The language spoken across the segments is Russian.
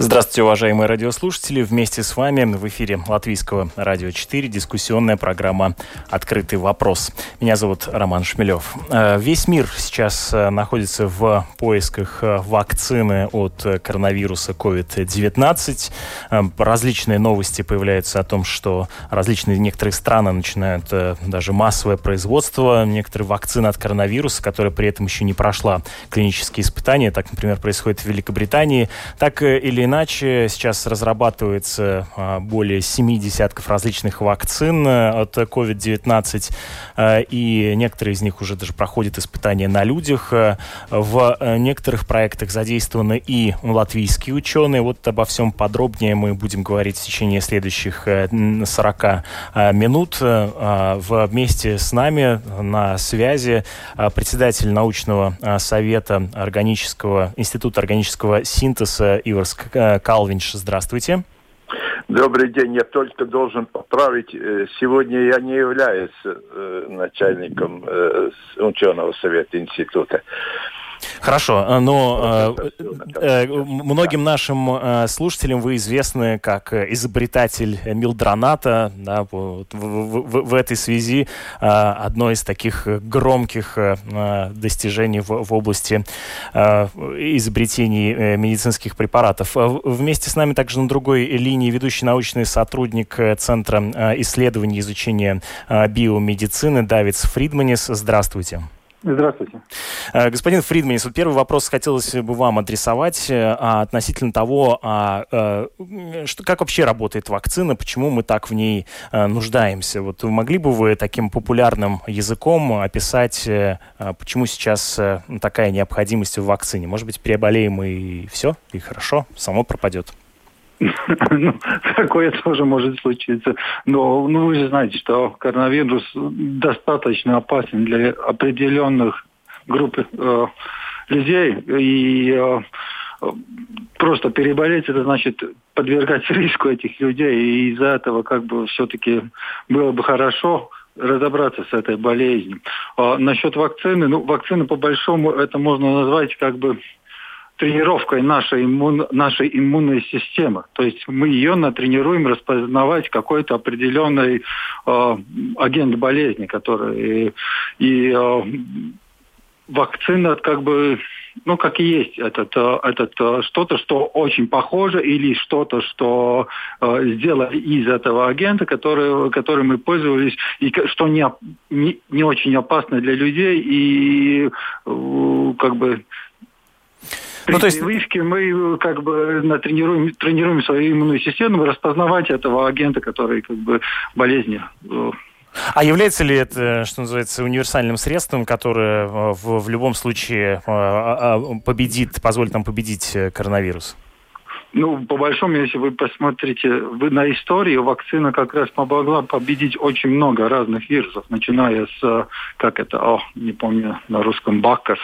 Здравствуйте, уважаемые радиослушатели. Вместе с вами в эфире Латвийского радио 4 дискуссионная программа «Открытый вопрос». Меня зовут Роман Шмелев. Э, весь мир сейчас э, находится в поисках э, вакцины от коронавируса COVID-19. Различные новости появляются о том, что различные некоторые страны начинают даже массовое производство некоторых вакцин от коронавируса, которая при этом еще не прошла клинические испытания. Так, например, происходит в Великобритании. Так или иначе, сейчас разрабатывается а, более семи десятков различных вакцин э, от COVID-19, э, и некоторые из них уже даже проходят испытания на людях. Э, в некоторых проектах задействованы и латвийские ученые. Вот обо всем подробнее мы будем говорить в течение следующих 40 минут. Вместе с нами на связи председатель научного совета органического, Института органического синтеза Иварск Э, Калвинш, здравствуйте. Добрый день. Я только должен поправить. Э, сегодня я не являюсь э, начальником ученого совета института. Хорошо, э, но э, э, многим нашим э, слушателям вы известны как изобретатель милдроната. Да, вот, в, в, в этой связи э, одно из таких громких э, достижений в, в области э, изобретений э, медицинских препаратов. Вместе с нами также на другой линии ведущий научный сотрудник Центра исследований и изучения биомедицины Давид Фридманис. Здравствуйте. Здравствуйте. Э, господин Фридманис, вот первый вопрос хотелось бы вам адресовать э, а, относительно того, а, а, что, как вообще работает вакцина, почему мы так в ней а, нуждаемся. Вот могли бы вы таким популярным языком описать, а, почему сейчас такая необходимость в вакцине? Может быть, переболеем и все, и хорошо, само пропадет? ну, такое тоже может случиться. Но ну, вы же знаете, что коронавирус достаточно опасен для определенных групп э, людей. И э, просто переболеть, это значит подвергать риску этих людей. И из-за этого как бы все-таки было бы хорошо разобраться с этой болезнью. А насчет вакцины, ну, вакцина по большому, это можно назвать как бы тренировкой нашей, иммун, нашей иммунной системы. То есть мы ее натренируем распознавать какой-то определенный э, агент болезни, который и, и э, вакцина как бы ну, как и есть этот, э, этот э, что-то, что очень похоже, или что-то, что э, сделали из этого агента, который, который мы пользовались, и что не, не, не очень опасно для людей, и э, как бы ну, то есть... привычке мы как бы тренируем, тренируем свою иммунную систему распознавать этого агента, который как бы болезни э, а является ли это, что называется, универсальным средством, которое э, в, в любом случае э, а, а, победит, позволит нам победить коронавирус? Ну, по большому, если вы посмотрите вы на историю, вакцина как раз помогла победить очень много разных вирусов, начиная с, как это, о, не помню на русском, Баккас.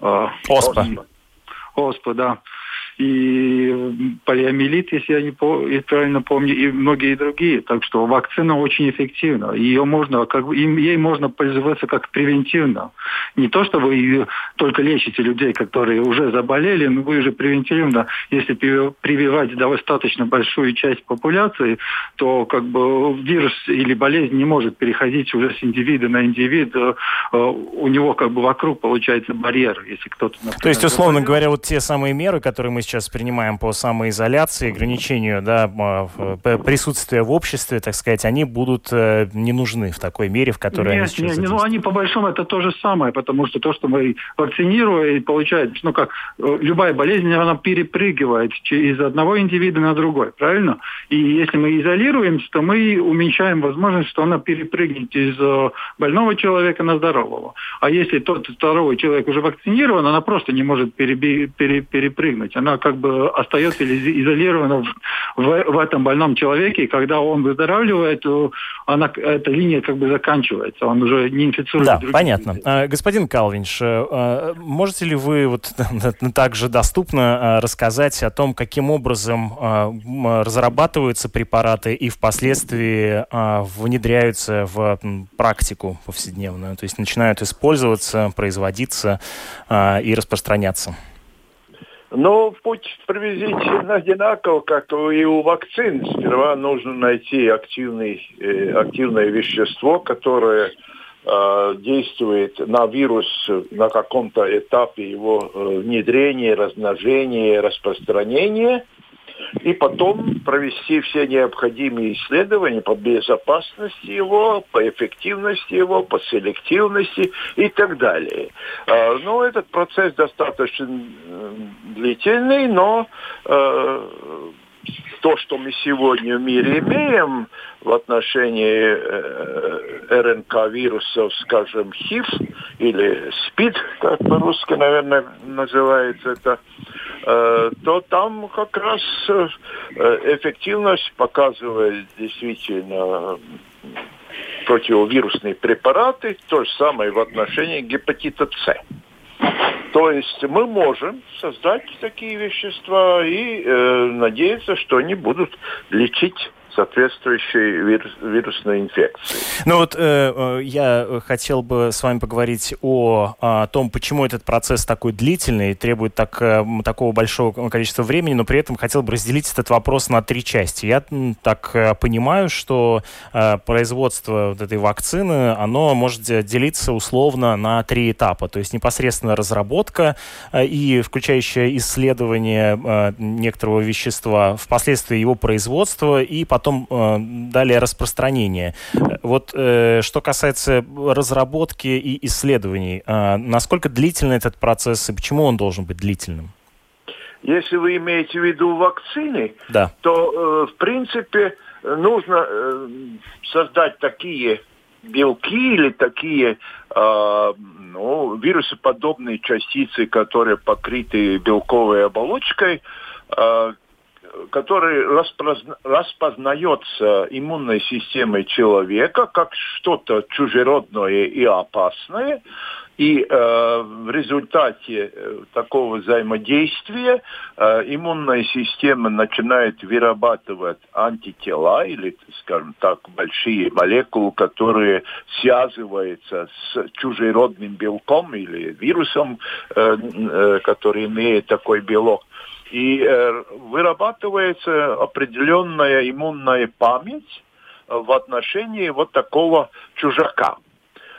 Оспа. оспа, да и полиомиелит, если я не по, если правильно помню, и многие другие. Так что вакцина очень эффективна. Ее можно, как, ей можно пользоваться как превентивно. Не то, что вы только лечите людей, которые уже заболели, но вы же превентивно, если прививать достаточно большую часть популяции, то как бы вирус или болезнь не может переходить уже с индивида на индивида. Э, у него как бы вокруг получается барьер, если кто-то... То есть, условно говоря, вот те самые меры, которые мы сейчас принимаем по самоизоляции, ограничению да, присутствия в обществе, так сказать, они будут э, не нужны в такой мере, в которой нет, они сейчас нет, ну они по большому это то же самое, потому что то, что мы вакцинируем, получается, ну как э, любая болезнь, она перепрыгивает из одного индивида на другой, правильно? И если мы изолируемся, то мы уменьшаем возможность, что она перепрыгнет из э, больного человека на здорового. А если тот здоровый человек уже вакцинирован, она просто не может переби- пере- перепрыгнуть. Она она как бы остается изолирована в, в, в этом больном человеке, и когда он выздоравливает, то она, эта линия как бы заканчивается, он уже не инфицирует Да, понятно. Людей. Господин Калвинш, э, можете ли вы вот также доступно рассказать о том, каким образом разрабатываются препараты и впоследствии внедряются в практику повседневную, то есть начинают использоваться, производиться и распространяться? Ну, путь приблизительно одинаков, как и у вакцин. Сперва нужно найти активный, э, активное вещество, которое э, действует на вирус на каком-то этапе его э, внедрения, размножения, распространения и потом провести все необходимые исследования по безопасности его, по эффективности его, по селективности и так далее. А, ну, этот процесс достаточно длительный, но э, то, что мы сегодня в мире имеем в отношении э, РНК вирусов, скажем, ХИВ или СПИД, как по-русски, наверное, называется это, э, то там как раз э, эффективность показывает действительно противовирусные препараты, то же самое в отношении гепатита С. То есть мы можем создать такие вещества и э, надеяться, что они будут лечить соответствующей вирус, вирусной инфекции. Ну вот э, э, я хотел бы с вами поговорить о, о том, почему этот процесс такой длительный, требует так, э, такого большого количества времени, но при этом хотел бы разделить этот вопрос на три части. Я так э, понимаю, что э, производство вот этой вакцины, оно может делиться условно на три этапа, то есть непосредственно разработка э, и включающая исследование э, некоторого вещества, впоследствии его производство и потом потом э, далее распространение. Вот э, что касается разработки и исследований, э, насколько длительный этот процесс и почему он должен быть длительным? Если вы имеете в виду вакцины, да. то э, в принципе нужно э, создать такие белки или такие э, ну, вирусоподобные частицы, которые покрыты белковой оболочкой, э, который распознается иммунной системой человека как что-то чужеродное и опасное, и э, в результате э, такого взаимодействия э, иммунная система начинает вырабатывать антитела или, скажем так, большие молекулы, которые связываются с чужеродным белком или вирусом, э, э, который имеет такой белок и э, вырабатывается определенная иммунная память э, в отношении вот такого чужака.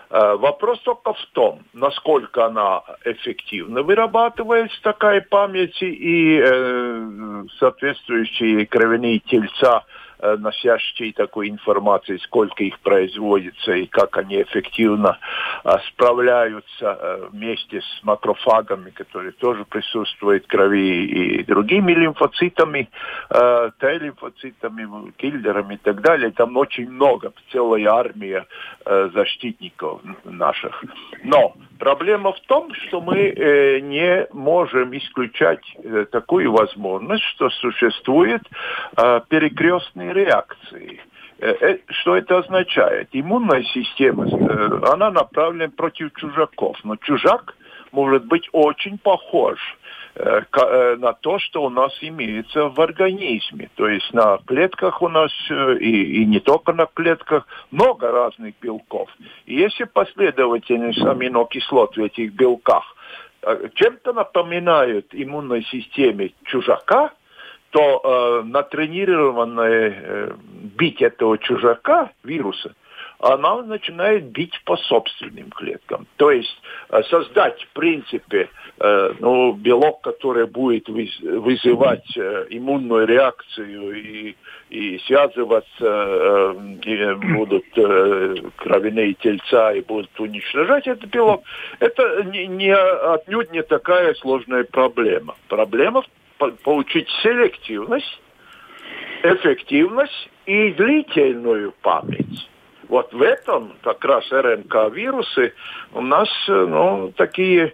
Э, вопрос только в том, насколько она эффективно вырабатывается такая память и э, соответствующие кровяные тельца носящие такой информации, сколько их производится и как они эффективно э, справляются э, вместе с макрофагами, которые тоже присутствуют в крови, и другими лимфоцитами, Т-лимфоцитами, киллерами и так далее. Там очень много, целая армия защитников наших. Но проблема в том, что мы не можем исключать такую возможность, что существует перекрестный реакции. Э, э, что это означает? Иммунная система, э, она направлена против чужаков, но чужак может быть очень похож на то, что у нас имеется в организме. То есть на клетках у нас, и, и не только на клетках, много разных белков. И если последовательность аминокислот в этих белках чем-то напоминают иммунной системе чужака – то э, натренированная э, бить этого чужака, вируса, она начинает бить по собственным клеткам. То есть э, создать, в принципе, э, ну, белок, который будет вызывать э, иммунную реакцию и, и связываться, и будут кровяные тельца и будут уничтожать этот белок, это не, не, отнюдь не такая сложная проблема. Проблема в получить селективность, эффективность и длительную память. Вот в этом как раз РНК-вирусы у нас ну, такие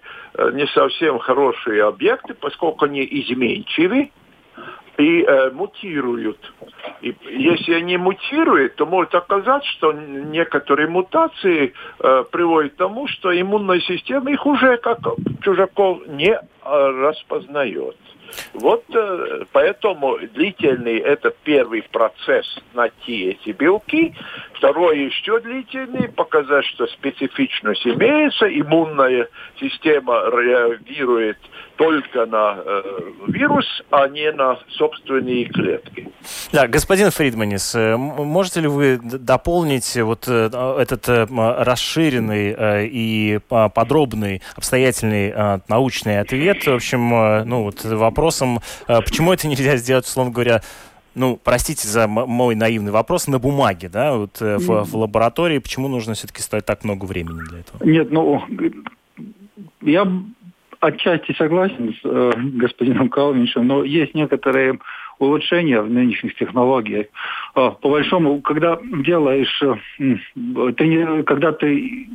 не совсем хорошие объекты, поскольку они изменчивы, и э, мутируют. И если они мутируют, то может оказаться, что некоторые мутации э, приводят к тому, что иммунная система их уже как чужаков не э, распознает. Вот э, поэтому длительный это первый процесс найти эти белки. Второй еще длительный, показать, что специфичность имеется, иммунная система реагирует только на э, вирус, а не на собственные клетки. Да, господин Фридманис, э, можете ли вы дополнить вот э, этот э, расширенный и подробный, обстоятельный научный ответ, в общем, ну вот вопросом, почему это нельзя сделать, условно говоря, ну, простите за мой наивный вопрос, на бумаге, да, вот в, в лаборатории, почему нужно все-таки стоять так много времени для этого? Нет, ну, я отчасти согласен с э, господином Калвиншем, но есть некоторые улучшения в нынешних технологиях. Э, по большому, когда делаешь, э, трени... когда ты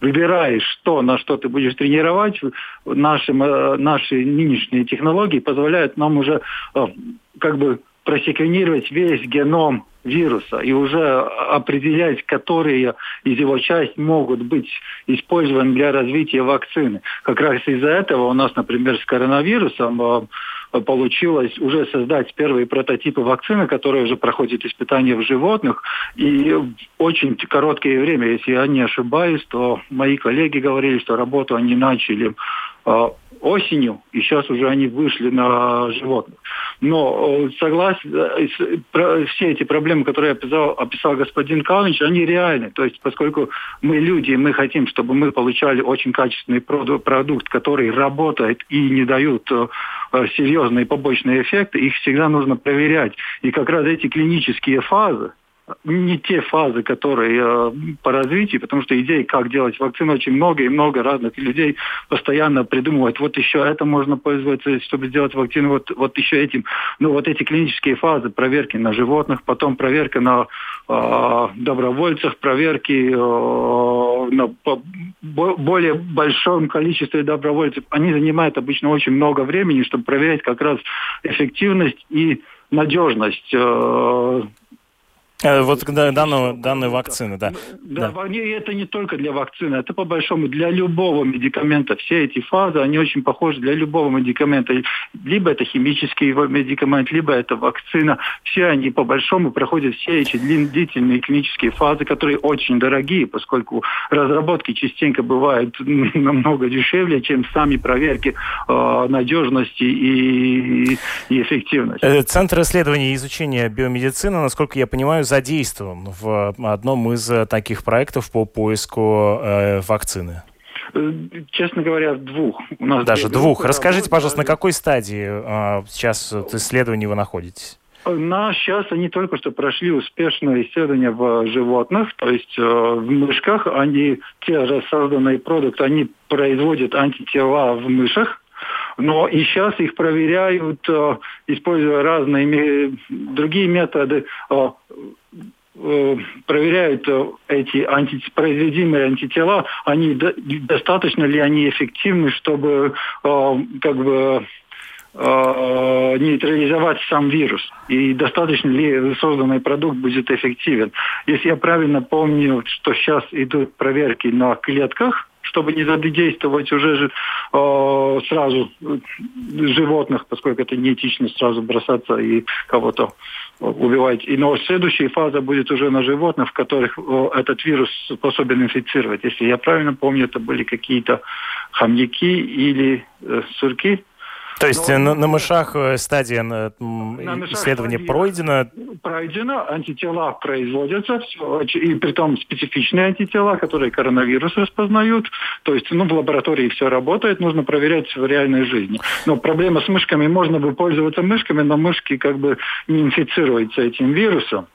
выбираешь, что, на что ты будешь тренировать, наши, э, наши нынешние технологии позволяют нам уже э, как бы просеквенировать весь геном вируса и уже определять, которые из его части могут быть использованы для развития вакцины. Как раз из-за этого у нас, например, с коронавирусом э, получилось уже создать первые прототипы вакцины, которые уже проходят испытания в животных. И очень короткое время, если я не ошибаюсь, то мои коллеги говорили, что работу они начали э, осенью, и сейчас уже они вышли на животных. Но э, согласен, э, все эти проблемы, которые описал, описал господин Калвинч, они реальны. То есть, поскольку мы люди, мы хотим, чтобы мы получали очень качественный продукт, который работает и не дают э, серьезные побочные эффекты, их всегда нужно проверять. И как раз эти клинические фазы, не те фазы, которые э, по развитию, потому что идей, как делать вакцину, очень много, и много разных людей постоянно придумывают, вот еще это можно пользоваться, чтобы сделать вакцину, вот, вот еще этим. Ну, вот эти клинические фазы, проверки на животных, потом проверка на э, добровольцах, проверки э, на по, более большом количестве добровольцев, они занимают обычно очень много времени, чтобы проверять как раз эффективность и надежность э, вот данного, данной вакцины, да. Да, да. это не только для вакцины, это по большому для любого медикамента. Все эти фазы, они очень похожи для любого медикамента. Либо это химический медикамент, либо это вакцина. Все они по большому проходят все эти длительные клинические фазы, которые очень дорогие, поскольку разработки частенько бывают намного дешевле, чем сами проверки э, надежности и, и эффективности. Э, Центр исследований и изучения биомедицины, насколько я понимаю, задействован в одном из э, таких проектов по поиску э, вакцины? Э, честно говоря, двух. У нас Даже двух. Расскажите, пожалуйста, на какой стадии сейчас исследований вы находитесь? На сейчас они только что прошли успешное исследование в животных, то есть э, в мышках. Они, те же созданные продукты, они производят антитела в мышах, но и сейчас их проверяют, э, используя разные другие методы. Э, проверяют э, эти антипроизводимые антитела, они достаточно ли они эффективны, чтобы э, как бы нейтрализовать сам вирус и достаточно ли созданный продукт будет эффективен. Если я правильно помню, что сейчас идут проверки на клетках, чтобы не задействовать уже же, э, сразу животных, поскольку это неэтично сразу бросаться и кого-то убивать. И, но следующая фаза будет уже на животных, в которых этот вирус способен инфицировать. Если я правильно помню, это были какие-то хомяки или э, сурки, то есть Но, на, на мышах э, стадия на, на исследования стадия пройдена? Пройдена, антитела производятся, все, и при том специфичные антитела, которые коронавирус распознают. То есть ну, в лаборатории все работает, нужно проверять в реальной жизни. Но проблема с мышками, можно бы пользоваться мышками, но мышки как бы не инфицируются этим вирусом.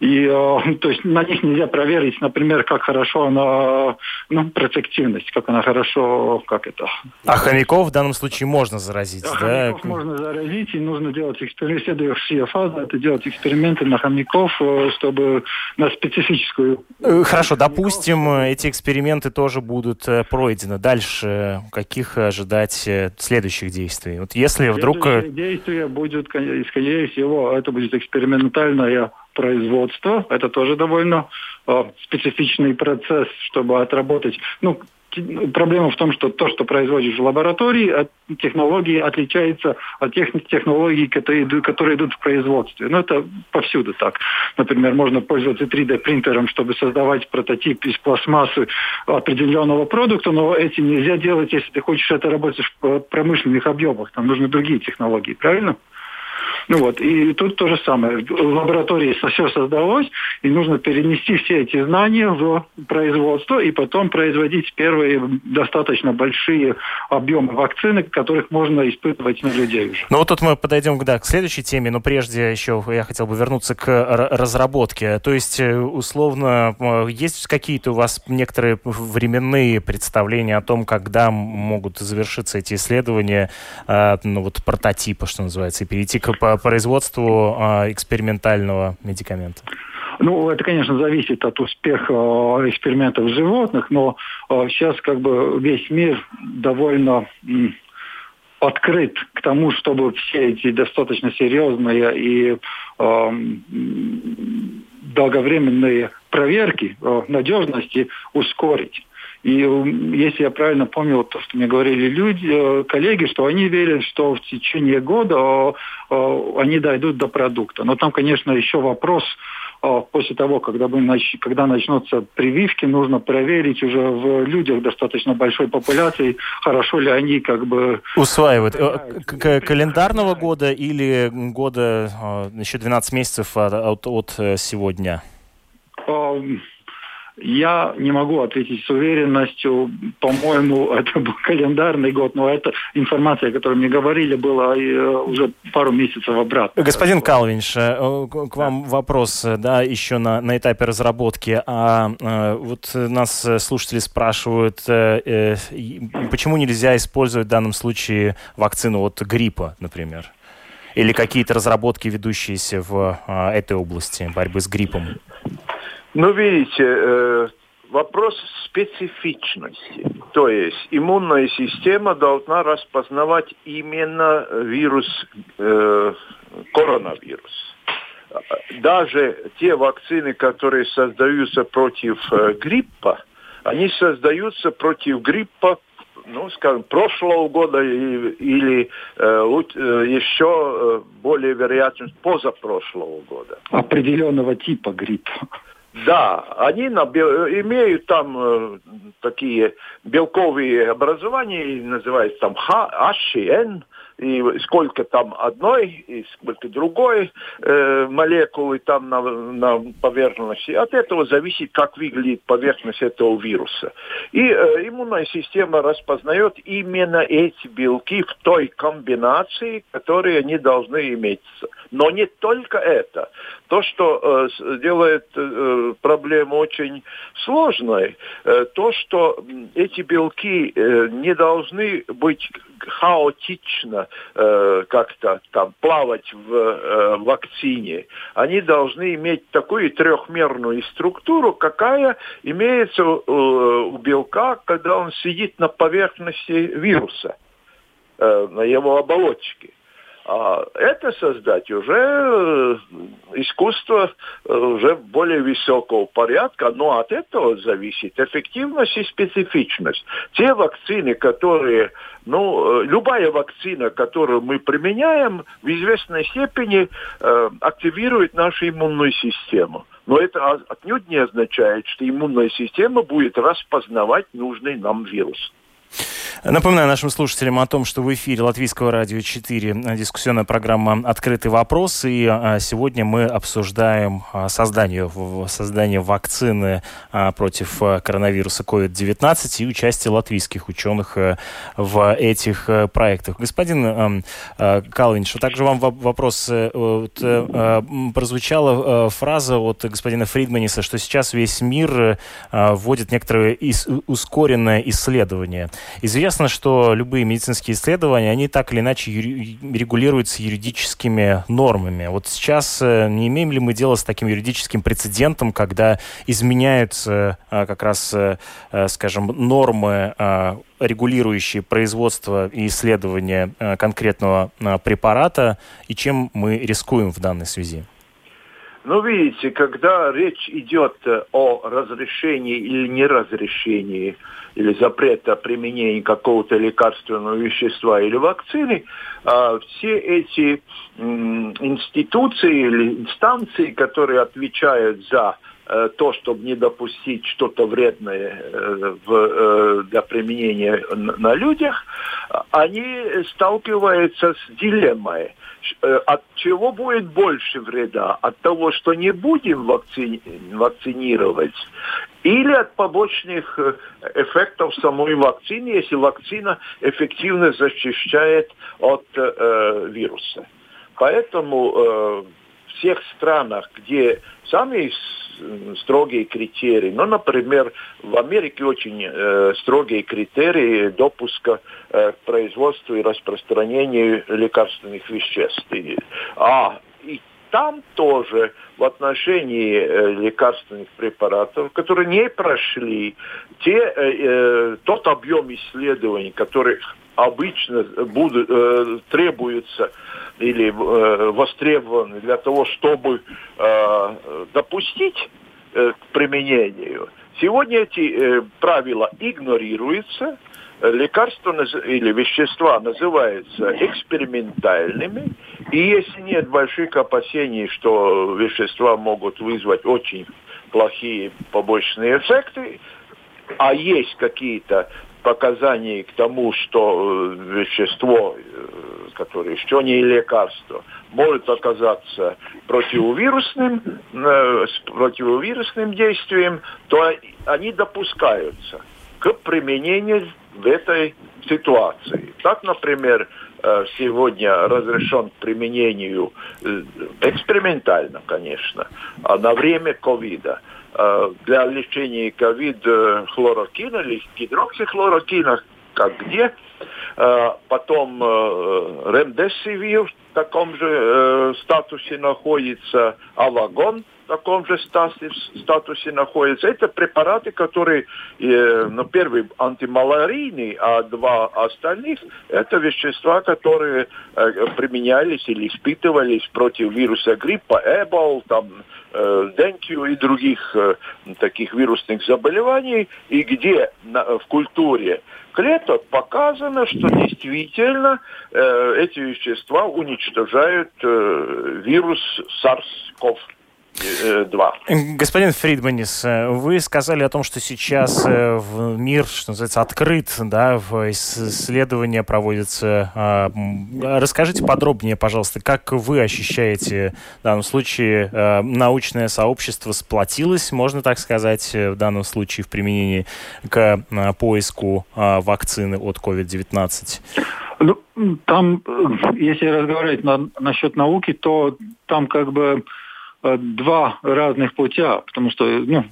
И, э, то есть на них нельзя проверить, например, как хорошо она, ну, протективность, как она хорошо, как это... А хомяков в данном случае можно заразить, да? да? Хомяков можно заразить, и нужно делать эксперименты, следующая фаза, это делать эксперименты на хомяков, э, чтобы на специфическую... Э, хорошо, допустим, эти эксперименты тоже будут пройдены. Дальше каких ожидать следующих действий? Вот если вдруг... Следующие действия будет, скорее всего, это будет экспериментальная производства. Это тоже довольно э, специфичный процесс, чтобы отработать. Ну, проблема в том, что то, что производишь в лаборатории, от технологии отличается от тех технологий, которые идут, которые идут в производстве. Ну, это повсюду так. Например, можно пользоваться 3D-принтером, чтобы создавать прототип из пластмассы определенного продукта, но этим нельзя делать, если ты хочешь это работать в промышленных объемах. Там нужны другие технологии, правильно? Ну вот, и тут то же самое. В лаборатории все создалось, и нужно перенести все эти знания в производство и потом производить первые достаточно большие объемы вакцины, которых можно испытывать на людей уже. Ну вот тут мы подойдем да, к следующей теме, но прежде еще я хотел бы вернуться к разработке. То есть, э, условно, есть какие-то у вас некоторые временные представления о том, когда могут завершиться эти исследования, а, ну вот прототипа, что называется, и перейти к по производству а, экспериментального медикамента? Ну, это, конечно, зависит от успеха а, экспериментов животных, но сейчас как бы весь мир довольно открыт к тому, чтобы все эти достаточно серьезные и э, долговременные проверки э, надежности ускорить. И если я правильно помню то, что мне говорили люди, э, коллеги, что они верят, что в течение года они дойдут до продукта. Но там, конечно, еще вопрос после того, когда, мы нач... когда начнутся прививки, нужно проверить уже в людях достаточно большой популяции, хорошо ли они как бы... Усваивают. Э, к календарного года или года еще 12 месяцев от, от э, сегодня? Я не могу ответить с уверенностью. По-моему, это был календарный год, но эта информация, о которой мне говорили, была э, уже пару месяцев обратно. Господин Калвинш, э, к вам вопрос, э, да, еще на, на этапе разработки. А вот нас слушатели спрашивают, почему нельзя использовать в данном случае вакцину от гриппа, например? Или какие-то разработки, ведущиеся в этой области борьбы с гриппом? Ну, видите, э, вопрос специфичности. То есть иммунная система должна распознавать именно вирус, э, коронавирус. Даже те вакцины, которые создаются против э, гриппа, они создаются против гриппа ну, скажем, прошлого года или, э, э, еще э, более вероятность позапрошлого года. Определенного типа гриппа. Да, они на, имеют там э, такие белковые образования, называется там H, H N, и сколько там одной, и сколько другой э, молекулы там на, на поверхности. От этого зависит, как выглядит поверхность этого вируса. И э, иммунная система распознает именно эти белки в той комбинации, которые они должны иметь. Но не только это. То, что э, делает э, проблему очень сложной, э, то, что эти белки э, не должны быть хаотично э, как-то там плавать в э, вакцине. Они должны иметь такую трехмерную структуру, какая имеется э, у белка, когда он сидит на поверхности вируса, э, на его оболочке. А это создать уже э, искусство э, уже более высокого порядка, но от этого зависит эффективность и специфичность. Те вакцины, которые, ну, э, любая вакцина, которую мы применяем, в известной степени активирует нашу иммунную систему. Но это отнюдь не означает, что иммунная система будет распознавать нужный нам вирус. Напоминаю нашим слушателям о том, что в эфире Латвийского радио 4 дискуссионная программа «Открытый вопрос». И а, сегодня мы обсуждаем а, создание, создание вакцины против коронавируса COVID-19 и участие латвийских ученых в этих проектах. Господин Калвинч, также вам вопрос. Э, вот, э, прозвучала фраза от господина Фридманиса, что сейчас весь мир вводит некоторое ускоренное исследование. Известно, Известно, что любые медицинские исследования, они так или иначе регулируются юридическими нормами. Вот сейчас э, не имеем ли мы дело с таким юридическим прецедентом, когда изменяются э, как раз, э, скажем, нормы регулирующие производство и исследование конкретного препарата, и чем мы рискуем в данной связи? Ну, видите, когда речь идет о разрешении или неразрешении или запрета применения какого-то лекарственного вещества или вакцины, а, все эти институции или инстанции, которые отвечают за э, то, чтобы не допустить что-то вредное э, э, для применения на людях, они сталкиваются с дилеммой. От чего будет больше вреда? От того, что не будем вакци... вакцинировать или от побочных э, эффектов самой вакцины, если вакцина эффективно защищает от э, вируса. Поэтому э, в всех странах, где самые строгие критерии, ну, например, в Америке очень э, строгие критерии допуска э, производству и распространению лекарственных веществ. А и там тоже в отношении э, лекарственных препаратов, которые не прошли те, э, э, тот объем исследований, который обычно будут, э, требуется или э, востребованы для того, чтобы э, допустить э, к применению. Сегодня эти э, правила игнорируются, лекарства или вещества называются экспериментальными, и если нет больших опасений, что вещества могут вызвать очень плохие побочные эффекты, а есть какие-то показания к тому, что э, вещество, э, которое еще не лекарство, может оказаться противовирусным, э, с противовирусным действием, то они допускаются к применению в этой ситуации. Так, например, э, сегодня разрешен к применению э, экспериментально, конечно, а на время ковида. Э, для лечения ковида хлорокина или гидроксихлорокина, как где, потом ремдесивир в таком же статусе находится, авагон – таком же статусе находятся. Это препараты, которые, э, ну, первый антималарийный, а два остальных – это вещества, которые э, применялись или испытывались против вируса гриппа, эбол, там, э, денкью и других э, таких вирусных заболеваний, и где в культуре клеток показано, что действительно эти вещества уничтожают вирус SARS-CoV-2. 2. Господин Фридманис, э, вы сказали о том, что сейчас э, в мир, что называется, открыт, да, в исследования проводятся. А, расскажите подробнее, пожалуйста, как вы ощущаете в данном случае э, научное сообщество сплотилось, можно так сказать, в данном случае в применении к поиску вакцины от COVID-19? Ну, там, если разговаривать на, насчет науки, то там как бы Э, два разных путя, потому что ну,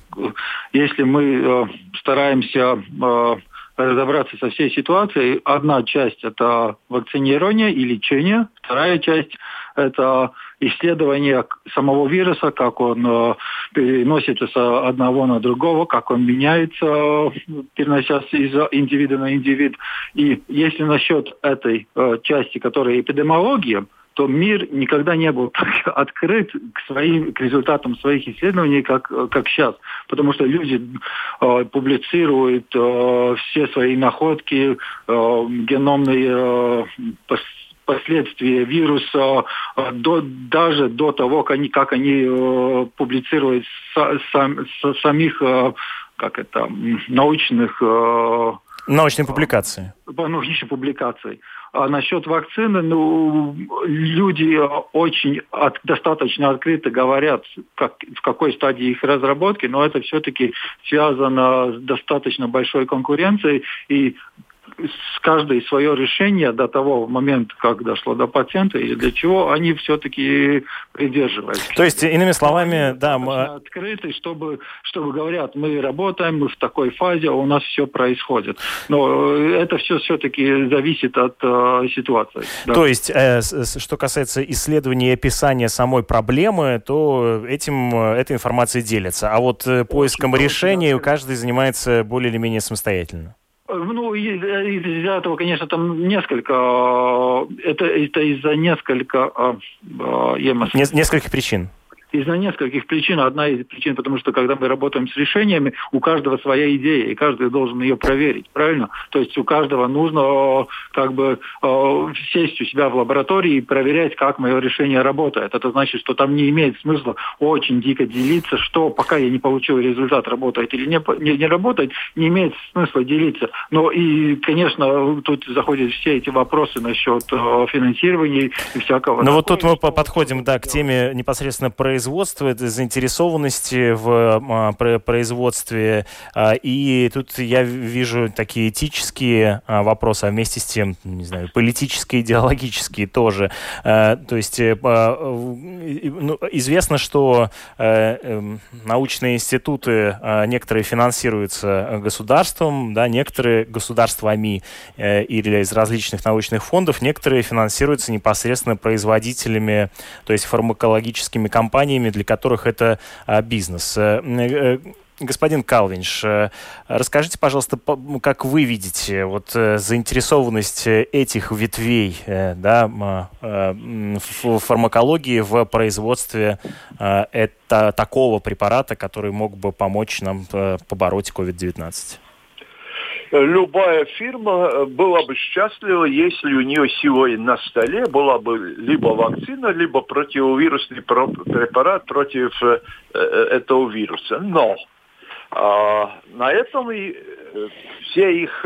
если мы э, стараемся э, разобраться со всей ситуацией, одна часть это вакцинирование и лечение, вторая часть это исследование самого вируса, как он э, переносится с одного на другого, как он меняется, переносясь из индивида на индивид. И если насчет этой э, части, которая эпидемиология, то мир никогда не был так открыт к, своим, к результатам своих исследований, как, как сейчас. Потому что люди э, публицируют э, все свои находки, э, геномные э, последствия вируса, э, до, даже до того, как они, как они э, публицируют са, сам, са, самих э, как это, научных э, Научные публикации. По научной публикации. А насчет вакцины, ну, люди очень от, достаточно открыто говорят, как, в какой стадии их разработки, но это все-таки связано с достаточно большой конкуренцией, и с каждой свое решение до того момента, как дошло до пациента, и для чего они все-таки придерживаются. То есть, иными словами, да, мы... Открыты, чтобы, чтобы говорят, мы работаем, мы в такой фазе, у нас все происходит. Но это все все-таки зависит от э, ситуации. Да. То есть, э, что касается исследования и описания самой проблемы, то этим, э, этой информацией делится. А вот э, поиском Очень решения каждый занимается более или менее самостоятельно. Ну, из-за этого, конечно, там несколько, э, это, это из-за несколько, э, э, нескольких причин из-за нескольких причин. Одна из причин, потому что когда мы работаем с решениями, у каждого своя идея, и каждый должен ее проверить, правильно? То есть у каждого нужно как бы сесть у себя в лаборатории и проверять, как мое решение работает. Это значит, что там не имеет смысла очень дико делиться, что пока я не получил результат, работает или не, не, не работает, не имеет смысла делиться. Но и, конечно, тут заходят все эти вопросы насчет финансирования и всякого. Но вот тут мы подходим, да, к теме непосредственно производства производства, это заинтересованности в а, производстве. А, и тут я вижу такие этические а, вопросы, а вместе с тем, не знаю, политические, идеологические тоже. То есть э, ну, известно, что э, эм, научные институты некоторые финансируются государством, да, некоторые государствами э, или из различных научных фондов, некоторые финансируются непосредственно производителями, то есть фармакологическими компаниями, компаниями, для которых это а, бизнес. Э, э, господин Калвинш, э, расскажите, пожалуйста, как вы видите вот заинтересованность этих ветвей да, в фармакологии, в производстве это, такого препарата, который мог бы помочь нам побороть COVID-19? Любая фирма э, была бы счастлива, если у нее сегодня на столе была бы либо вакцина, либо противовирусный препарат против э, э, этого вируса. Но а, на этом и все их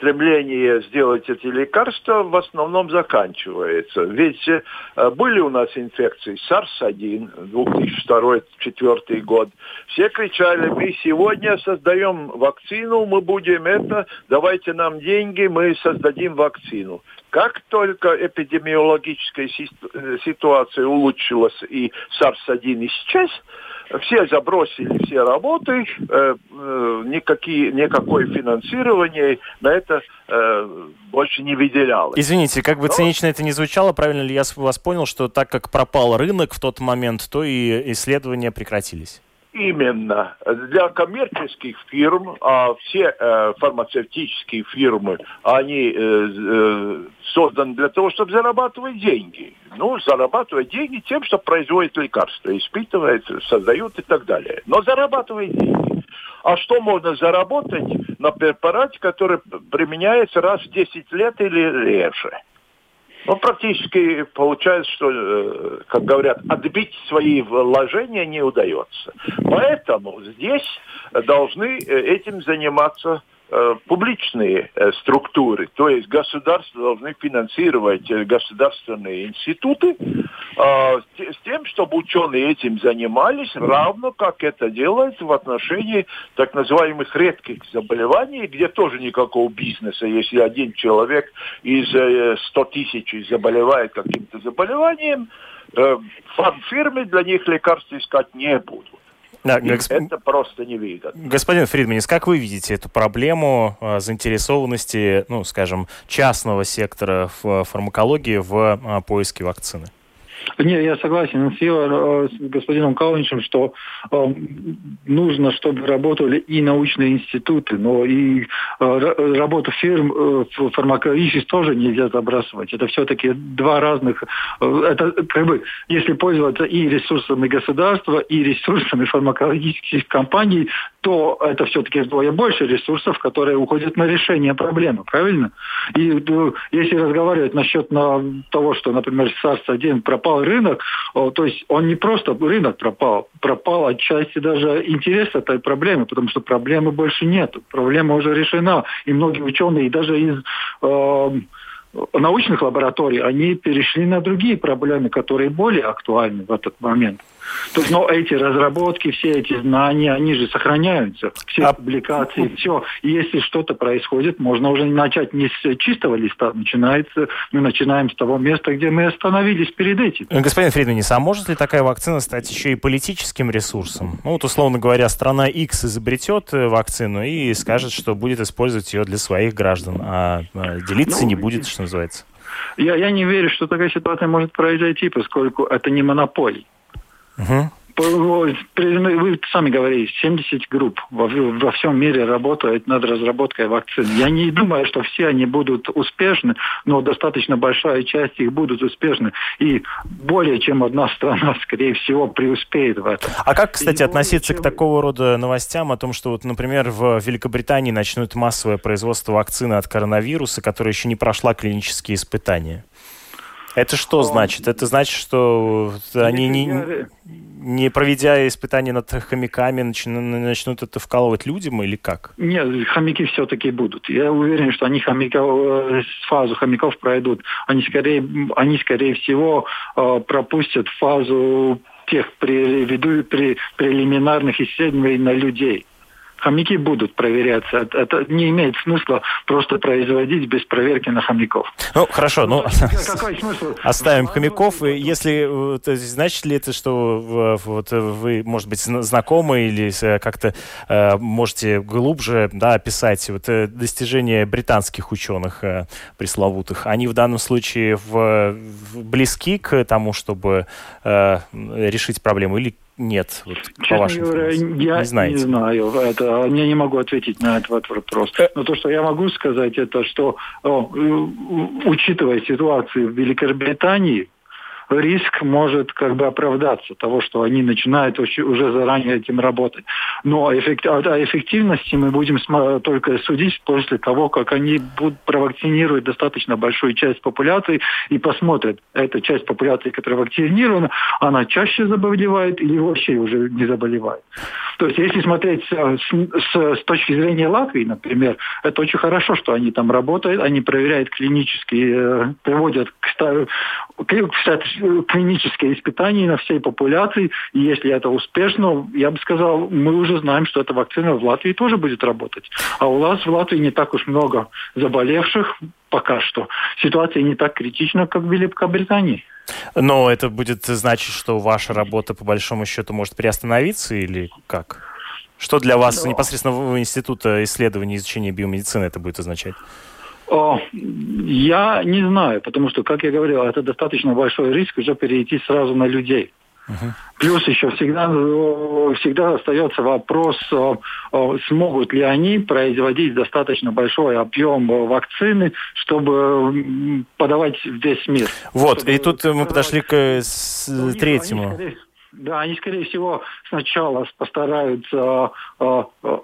стремление сделать эти лекарства в основном заканчивается. Ведь э, были у нас инфекции SARS-1, 2002-2004 год. Все кричали, мы сегодня создаем вакцину, мы будем это, давайте нам деньги, мы создадим вакцину. Как только эпидемиологическая э, ситуация улучшилась и SARS-1 исчез, все забросили все работы, э, э, никакие, никакое финансирование на это э, больше не выделялось. Извините, как бы Но... цинично это не звучало, правильно ли я вас понял, что так как пропал рынок в тот момент, то и исследования прекратились? Именно. Для коммерческих фирм, а все э, фармацевтические фирмы, они э, э, созданы для того, чтобы зарабатывать деньги. Ну, зарабатывать деньги тем, что производят лекарства, испытывают, создают и так далее. Но зарабатывать деньги. А что можно заработать на препарате, который применяется раз в 10 лет или реже? Ну, практически получается, что, э, как говорят, отбить свои вложения не удается. Поэтому здесь должны э, этим заниматься Э, публичные э, структуры, то есть государство должны финансировать э, государственные институты с тем, чтобы ученые этим занимались, равно как это делается в отношении так называемых редких заболеваний, где тоже никакого бизнеса, если один человек из 100 тысяч заболевает каким-то заболеванием, фармфирмы для них лекарства искать не будут. Да, госп... Это просто невыгодно. Господин Фридманис, как вы видите эту проблему э, заинтересованности, ну, скажем, частного сектора в фармакологии в э, поиске вакцины? Не, я согласен с, его, с господином Калничем, что э, нужно, чтобы работали и научные институты, но и э, работу фирм э, фармакологических тоже нельзя забрасывать. Это все-таки два разных... Э, это как бы, если пользоваться и ресурсами государства, и ресурсами фармакологических компаний, то это все-таки вдвое больше ресурсов, которые уходят на решение проблемы, правильно? И э, если разговаривать насчет на того, что, например, SARS-1 пропал рынок, то есть он не просто рынок пропал, пропал отчасти даже интерес этой проблемы, потому что проблемы больше нет, проблема уже решена, и многие ученые, и даже из э, научных лабораторий, они перешли на другие проблемы, которые более актуальны в этот момент. То есть, но эти разработки, все эти знания, они же сохраняются, все а... публикации, все. И если что-то происходит, можно уже начать не с чистого листа, начинается, мы начинаем с того места, где мы остановились перед этим. Господин Фридманис, а может ли такая вакцина стать еще и политическим ресурсом? Ну вот, условно говоря, страна X изобретет э, вакцину и скажет, что будет использовать ее для своих граждан, а, а делиться ну, не будет, что называется. Я, я не верю, что такая ситуация может произойти, поскольку это не монополия. Угу. Вы сами говорите, 70 групп во, во всем мире работают над разработкой вакцин. Я не думаю, что все они будут успешны, но достаточно большая часть их будут успешны. И более чем одна страна, скорее всего, преуспеет в этом. А как, кстати, И относиться чем... к такого рода новостям о том, что, вот, например, в Великобритании начнут массовое производство вакцины от коронавируса, которая еще не прошла клинические испытания? Это что значит? Это значит, что они не, не проведя испытания над хомяками, начнут это вкалывать людям или как? Нет, хомяки все-таки будут. Я уверен, что они хомяков, э, фазу хомяков пройдут. Они скорее, они скорее всего э, пропустят фазу тех прелиминарных исследований на людей хомяки будут проверяться. Это не имеет смысла просто производить без проверки на хомяков. Ну, хорошо, ну, оставим хомяков. Если, значит ли это, что вот вы, может быть, знакомы или как-то э, можете глубже да, описать вот, э, достижения британских ученых э, пресловутых? Они в данном случае в, близки к тому, чтобы решить проблему или нет? Вот, Честно говоря, я не, знаете. не знаю. Это, я не могу ответить на этот вопрос. Э. Но то, что я могу сказать, это что, учитывая ситуацию в Великобритании, риск может как бы оправдаться того, что они начинают уже заранее этим работать. Но о эффективности мы будем только судить после того, как они будут провакцинировать достаточно большую часть популяции и посмотрят, эта часть популяции, которая вакцинирована, она чаще заболевает или вообще уже не заболевает. То есть если смотреть с, с, с точки зрения Латвии, например, это очень хорошо, что они там работают, они проверяют клинические, э, приводят к, клинические испытания на всей популяции. И если это успешно, я бы сказал, мы уже знаем, что эта вакцина в Латвии тоже будет работать. А у нас в Латвии не так уж много заболевших пока что. Ситуация не так критична, как в Великобритании. Но это будет значить, что ваша работа по большому счету может приостановиться или как? Что для вас да. непосредственно в Института исследований и изучения биомедицины это будет означать? Я не знаю, потому что, как я говорил, это достаточно большой риск уже перейти сразу на людей. Uh-huh. Плюс еще всегда, всегда остается вопрос, смогут ли они производить достаточно большой объем вакцины, чтобы подавать в весь мир. Вот, чтобы и тут мы подошли к третьему. Они, да, они, скорее всего, сначала постараются э, э,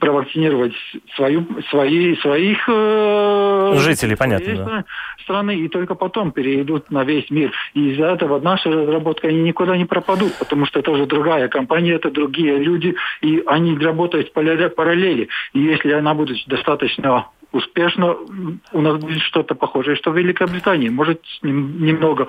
провакцинировать свою, свои, своих э, жителей, понятно, да. страны, и только потом перейдут на весь мир. И из-за этого наша разработка они никуда не пропадут, потому что это уже другая компания, это другие люди, и они работают в параллели. И если она будет достаточно успешно у нас будет что-то похожее, что в Великобритании. Может, немного...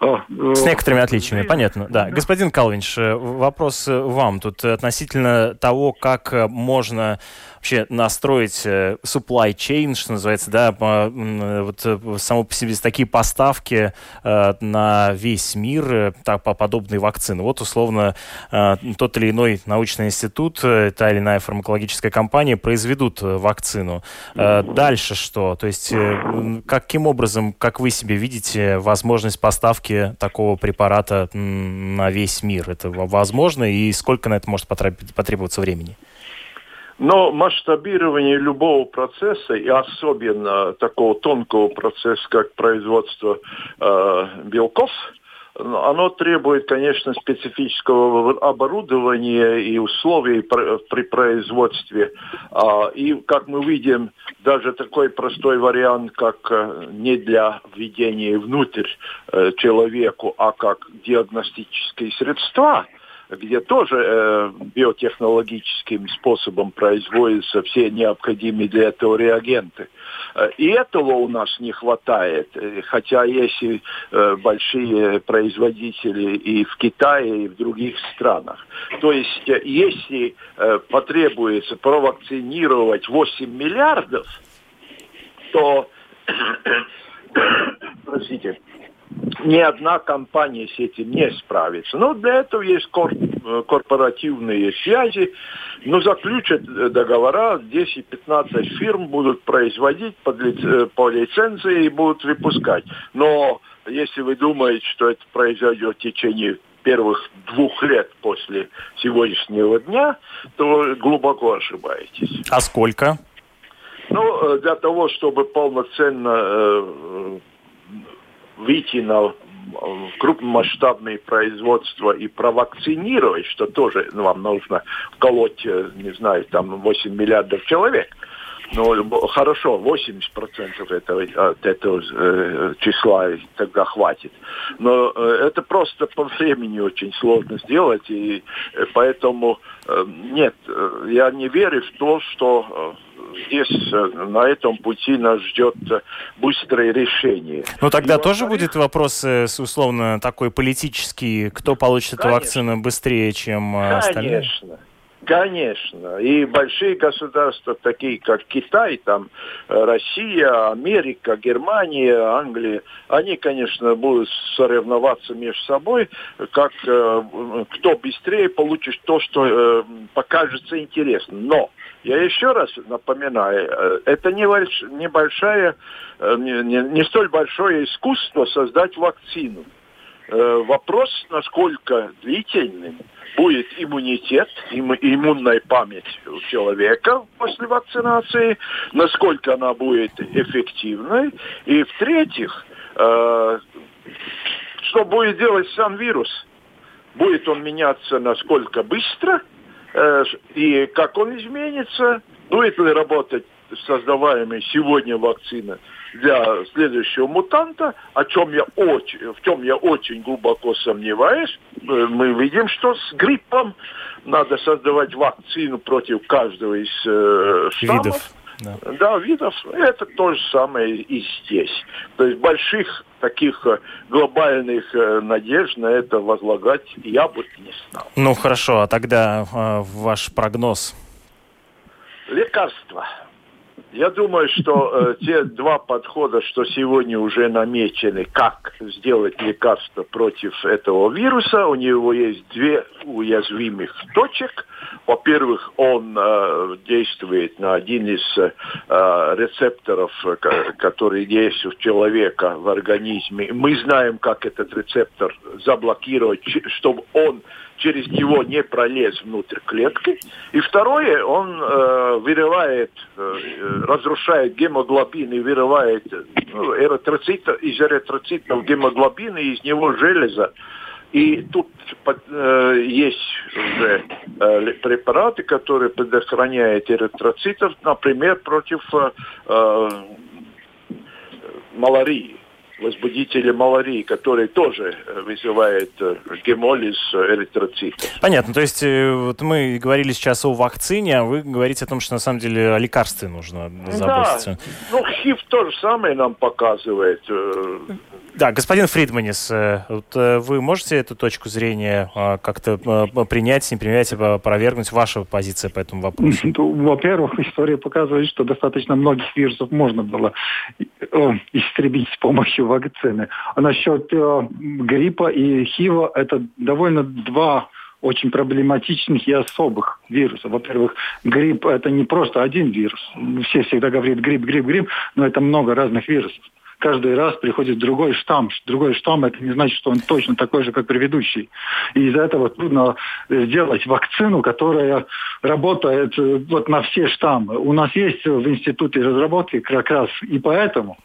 А, э, С некоторыми отличиями, понятно. Да. да. Господин Калвинш, э, вопрос э, вам тут относительно того, как можно вообще настроить э, supply chain, что называется, да, вот э, само по себе такие поставки э, на весь мир так, по подобной вакцины. Вот условно тот или иной научный институт, та или иная фармакологическая компания произведут вакцину. Дальше что? То есть каким образом, как вы себе видите, возможность поставки такого препарата на весь мир? Это возможно и сколько на это может потребоваться времени? Но масштабирование любого процесса, и особенно такого тонкого процесса, как производство э, белков, оно требует, конечно, специфического оборудования и условий при производстве. А, и, как мы видим, даже такой простой вариант, как э, не для введения внутрь э, человеку, а как диагностические средства – где тоже э, биотехнологическим способом производятся все необходимые для этого реагенты. Э, и этого у нас не хватает, э, хотя есть и, э, большие производители и в Китае, и в других странах. То есть, э, если э, потребуется провакцинировать 8 миллиардов, то, простите, ни одна компания с этим не справится. Но для этого есть э, корпоративные связи. Но заключат э, договора, 10-15 фирм будут производить под лиц, э, по лицензии и будут выпускать. Но если вы думаете, что это произойдет в течение первых двух лет после сегодняшнего дня, то глубоко ошибаетесь. А сколько? Ну, для того, чтобы полноценно выйти на крупномасштабные производства и провакцинировать, что тоже вам нужно колоть, э, не знаю, там 8 миллиардов человек. Ну, хорошо, 80% этого, от этого э, числа тогда хватит. Но э, это просто по времени очень сложно сделать, и э, поэтому э, нет, э, я не верю в то, что э, здесь э, на этом пути нас ждет быстрое решение. Но тогда и тоже будет вопрос, условно, такой политический, кто получит Конечно. эту вакцину быстрее, чем остальные? Конечно. Конечно. И большие государства, такие как Китай, там, э, Россия, Америка, Германия, Англия, они, конечно, будут соревноваться между собой, как э, кто быстрее получит то, что э, покажется интересным. Но я еще раз напоминаю, э, это не небольшая, э, не, не, столь большое искусство создать вакцину. Э, вопрос, насколько длительным будет иммунитет, иммунная память у человека после вакцинации, насколько она будет эффективной. И в-третьих, что будет делать сам вирус? Будет он меняться насколько быстро, и как он изменится, будет ли работать создаваемая сегодня вакцина для следующего мутанта, о чем я очень, в чем я очень глубоко сомневаюсь. Э, мы видим, что с гриппом надо создавать вакцину против каждого из э, штаммов. Видов. Да. да, видов. Это то же самое и здесь. То есть больших таких э, глобальных э, надежд на это возлагать я бы не стал. Ну хорошо, а тогда э, ваш прогноз? Лекарства. Я думаю, что э, те два подхода, что сегодня уже намечены, как сделать лекарство против этого вируса, у него есть две уязвимых точек. Во-первых, он э, действует на один из э, рецепторов, который есть у человека в организме. Мы знаем, как этот рецептор заблокировать, чтобы он через него не пролез внутрь клетки. И второе, он э, вырывает, э, разрушает гемоглобин и вырывает ну, эритроцита, из эритроцитов гемоглобин и из него железо. И тут э, есть уже э, препараты, которые предохраняют эритроцитов, например, против э, э малярии возбудители малярии, который тоже э, вызывает э, гемолиз эритроцитов. Понятно. То есть вот мы говорили сейчас о вакцине, а вы говорите о том, что на самом деле о лекарстве нужно заботиться. Да. Ну, ХИВ то же самое нам показывает. Э, да, господин Фридманис, вот вы можете эту точку зрения как-то принять, не принять, опровергнуть? Ваша позиция по этому вопросу? Ну, во-первых, история показывает, что достаточно многих вирусов можно было истребить с помощью вакцины. А насчет э, гриппа и ХИВа это довольно два очень проблематичных и особых вирусов. Во-первых, грипп это не просто один вирус. Все всегда говорят грипп, грипп, грипп, но это много разных вирусов. Каждый раз приходит другой штамм. Другой штамм это не значит, что он точно такой же, как предыдущий. И из-за этого трудно сделать вакцину, которая работает э, вот на все штаммы. У нас есть в институте разработки как раз и поэтому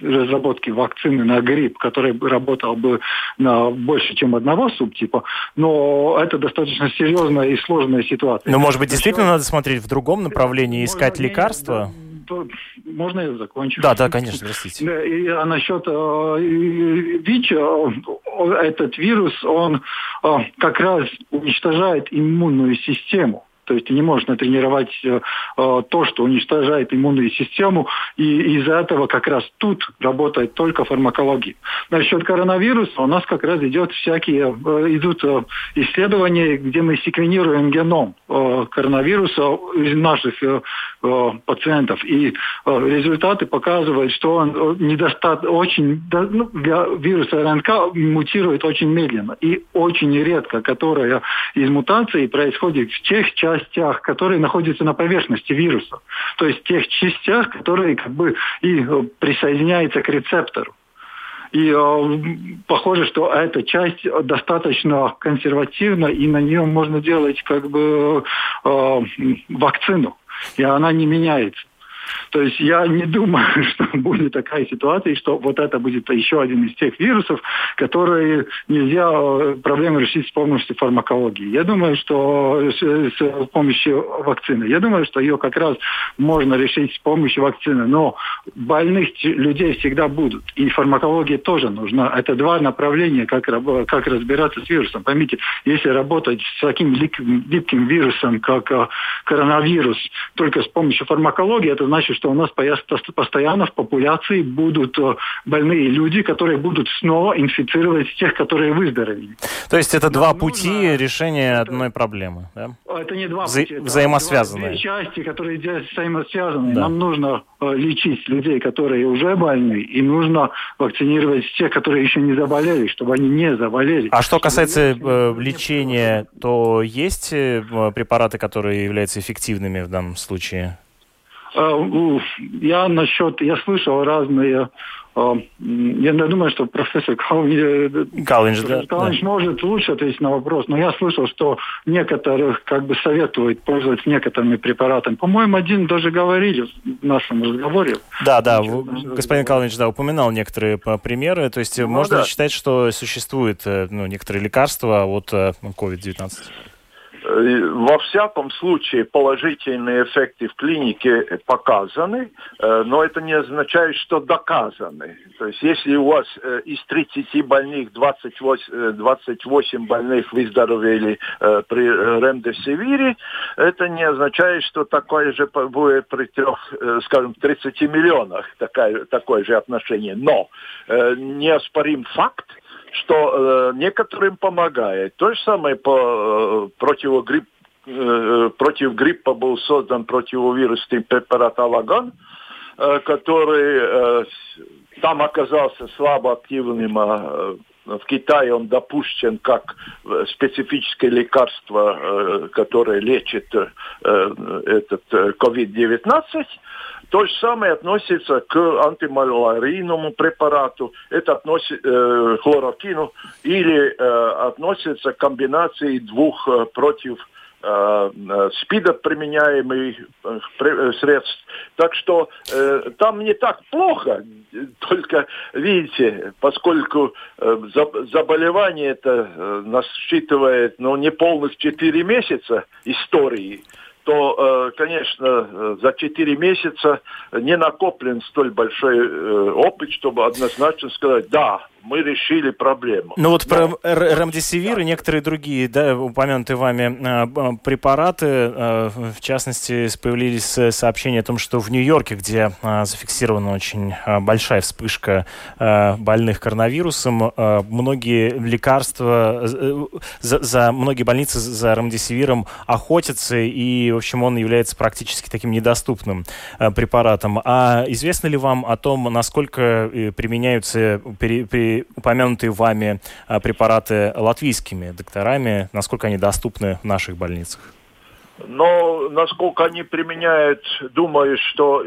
разработки вакцины на грипп, который работал бы на больше, чем одного субтипа, но это достаточно серьезная и сложная ситуация. Но, может быть, действительно надо смотреть в другом направлении, искать лекарства? Можно я закончу? Да, да, конечно, простите. И, а насчет э, ВИЧ, э, этот вирус, он э, как раз уничтожает иммунную систему. То есть не можешь натренировать э, э, то, что уничтожает иммунную систему, и из-за этого как раз тут работает только фармакология. Насчет коронавируса у нас как раз идет всякие, э, идут э, исследования, где мы секвенируем геном э, коронавируса наших э, э, пациентов, и э, результаты показывают, что он э, недостаточно, очень, ну, для вируса РНК мутирует очень медленно и очень редко, которая из мутации происходит в тех частях, частях, которые находятся на поверхности вируса. То есть тех частях, которые как бы и э, присоединяются к рецептору. И э, похоже, что эта часть достаточно консервативна, и на нее можно делать как бы э, вакцину, и она не меняется. То есть я не думаю, что будет такая ситуация, что вот это будет еще один из тех вирусов, которые нельзя э, проблемы решить с помощью фармакологии. Я думаю, что с, с помощью вакцины. Я думаю, что ее как раз можно решить с помощью вакцины. Но больных людей всегда будут. И фармакология тоже нужна. Это два направления, как, как разбираться с вирусом. Поймите, если работать с таким липким вирусом, как э, коронавирус, только с помощью фармакологии, это значит, что у нас постоянно в популяции будут э, больные люди, которые будут снова инфицировать тех, которые выздоровели. То есть это Нам два пути нужно... решения это... одной проблемы, да? Это не два Вза... пути. Взаимосвязанные. Две части, которые взаимосвязаны. Да. Нам нужно э, лечить людей, которые уже больны, и нужно вакцинировать тех, которые еще не заболели, чтобы они не заболели. А что касается э, лечения, то есть препараты, которые являются эффективными в данном случае? Э, я насчет, я слышал разные э, я думаю, что профессор Калнич, да, да. может лучше ответить на вопрос, но я слышал, что некоторых как бы советуют пользоваться некоторыми препаратами. По-моему, один даже говорили в нашем разговоре. Да, да, господин Калнич, да, упоминал некоторые примеры, то есть ну, можно да. считать, что существуют э, ну, некоторые лекарства от COVID-19? Во всяком случае, положительные эффекты в клинике показаны, э, но это не означает, что доказаны. То есть, если у вас э, из 30 больных 28, 28 э, больных выздоровели при ремдесивире, это не означает, что такое же будет при трех, скажем, 30 миллионах такое, такое же отношение. Но неоспорим факт, что э, некоторым помогает. То же самое по э, противогрипп, э, против гриппа был создан противовирусный препарат Алаган, э, который э, там оказался слабо активным, э, в Китае он допущен как э, специфическое лекарство, э, которое лечит этот COVID-19. То же самое относится к антималярийному препарату, это относится э, хлорокину, или э, относится к комбинации двух э, против э, СПИДа применяемых э, э, средств. Так что э, там не так плохо, только, видите, поскольку э, заболевание это э, насчитывает ну, не полных 4 месяца истории, то, э, конечно, э, за 4 месяца не накоплен столь большой э, опыт, чтобы однозначно сказать, да, мы решили проблему. Ну вот Но... про ремдесивир и некоторые другие, да, упомянутые вами э, препараты, э, в частности, появились сообщения о том, что в Нью-Йорке, где э, зафиксирована очень большая вспышка больных коронавирусом, многие лекарства, за, за многие больницы за ремдесивиром охотятся, и, в общем, он является практически таким недоступным препаратом. А известно ли вам о том, насколько применяются при, при упомянутые вами а, препараты латвийскими докторами, насколько они доступны в наших больницах? Но насколько они применяют, думаю, что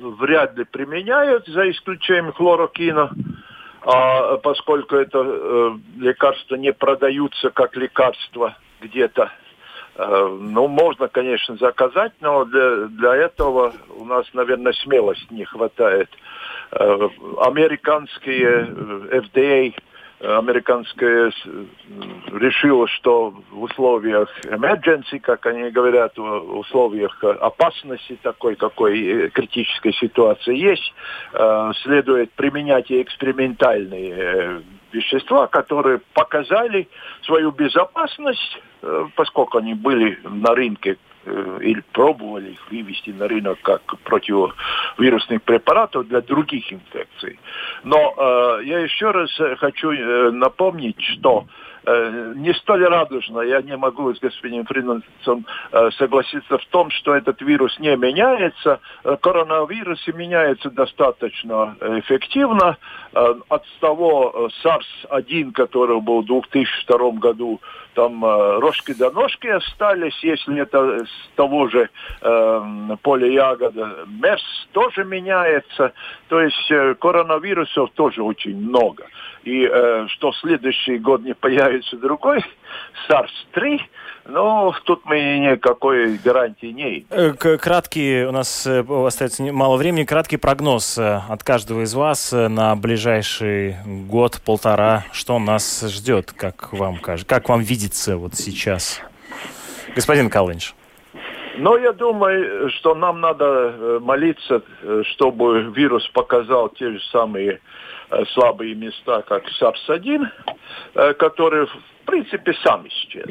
вряд ли применяют, за исключением хлорокина, а, поскольку это э, лекарства не продаются как лекарства где-то. Э, ну, можно, конечно, заказать, но для, для этого у нас, наверное, смелости не хватает. Американские FDA американская решила, что в условиях emergency, как они говорят, в условиях опасности такой, какой критической ситуации есть, следует применять и экспериментальные вещества, которые показали свою безопасность, поскольку они были на рынке Э, или пробовали их вывести на рынок как противовирусных препаратов для других инфекций. Но э, я еще раз хочу э, напомнить, что э, не столь радужно, я не могу с господином Фридмансом э, согласиться в том, что этот вирус не меняется. Коронавирус меняется достаточно эффективно. От того SARS-1, который был в 2002 году, там э, рожки до ножки остались, если это с того же э, поля ягода. МЕРС тоже меняется, то есть э, коронавирусов тоже очень много. И э, что следующий год не появится другой, SARS-3, ну, тут мы никакой гарантии не имеем. Э, краткий, у нас э, остается мало времени, краткий прогноз от каждого из вас на ближайший год-полтора. Что нас ждет, как вам кажется, как вам видится вот сейчас? Господин Калынч. Но я думаю, что нам надо молиться, чтобы вирус показал те же самые Э, слабые места, как САРС-1, э, который, в принципе, сам исчез.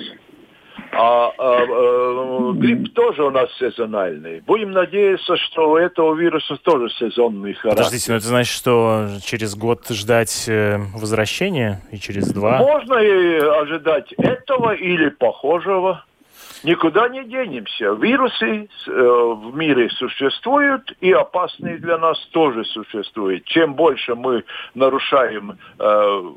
А, а э, грипп тоже у нас сезональный. Будем надеяться, что у этого вируса тоже сезонный характер. Подождите, но это значит, что через год ждать возвращения и через два? Можно и ожидать этого или похожего. Никуда не денемся. Вирусы э, в мире существуют, и опасные для нас тоже существуют. Чем больше мы нарушаем э,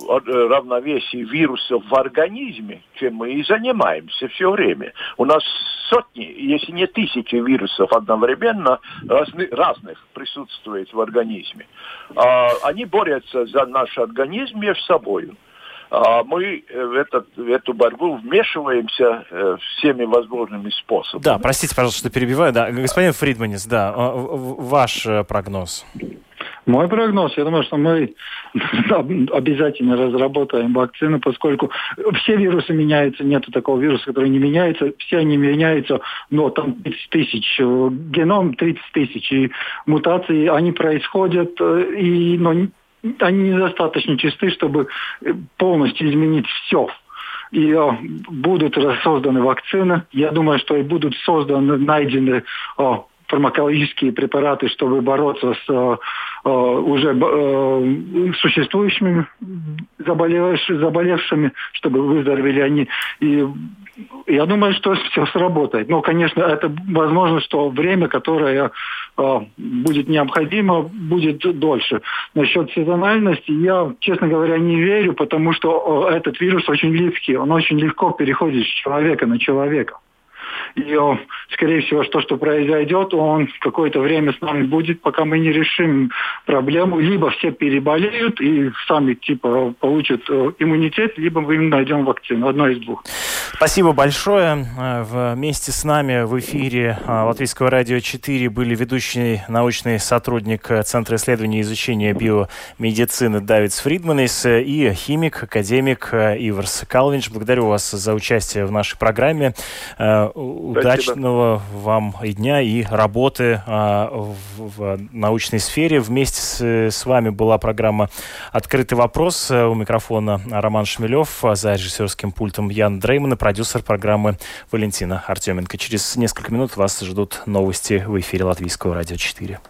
равновесие вирусов в организме, чем мы и занимаемся все время. У нас сотни, если не тысячи вирусов одновременно разных, разных присутствует в организме. А, они борются за наш организм между собой мы в, этот, в эту борьбу вмешиваемся э, всеми возможными способами. Да, простите, пожалуйста, что перебиваю. Да, господин Фридманис, да, ваш э, прогноз. Мой прогноз, я думаю, что мы обязательно разработаем вакцину, поскольку все вирусы меняются, нет такого вируса, который не меняется, все они меняются, но там 30 тысяч, э, геном 30 тысяч, и мутации, они происходят, и, но они недостаточно чисты, чтобы э, полностью изменить все. И о, будут созданы вакцины. Я думаю, что и будут созданы, найдены о, фармакологические препараты, чтобы бороться с э, э уже э, существующими заболевшими, чтобы выздоровели они. И я думаю, что все сработает. Но, конечно, это возможно, что время, которое э, будет необходимо, будет дольше. Насчет сезональности я, честно говоря, не верю, потому что э, этот вирус очень легкий, он очень легко переходит с человека на человека. И, скорее всего, то, что произойдет, он какое-то время с нами будет, пока мы не решим проблему. Либо все переболеют и сами типа получат э, иммунитет, либо мы им найдем вакцину. Одно из двух. Спасибо большое. Э, вместе с нами в эфире э, Латвийского радио 4 были ведущий научный сотрудник Центра исследований и изучения биомедицины Давид Фридманис и химик, академик Иварс Калвинч. Благодарю вас за участие в нашей программе. Удачного Спасибо. вам и дня, и работы а, в, в научной сфере. Вместе с, с вами была программа «Открытый вопрос». У микрофона Роман Шмелев, а за режиссерским пультом Ян Дрейман и продюсер программы Валентина Артеменко. Через несколько минут вас ждут новости в эфире Латвийского радио 4.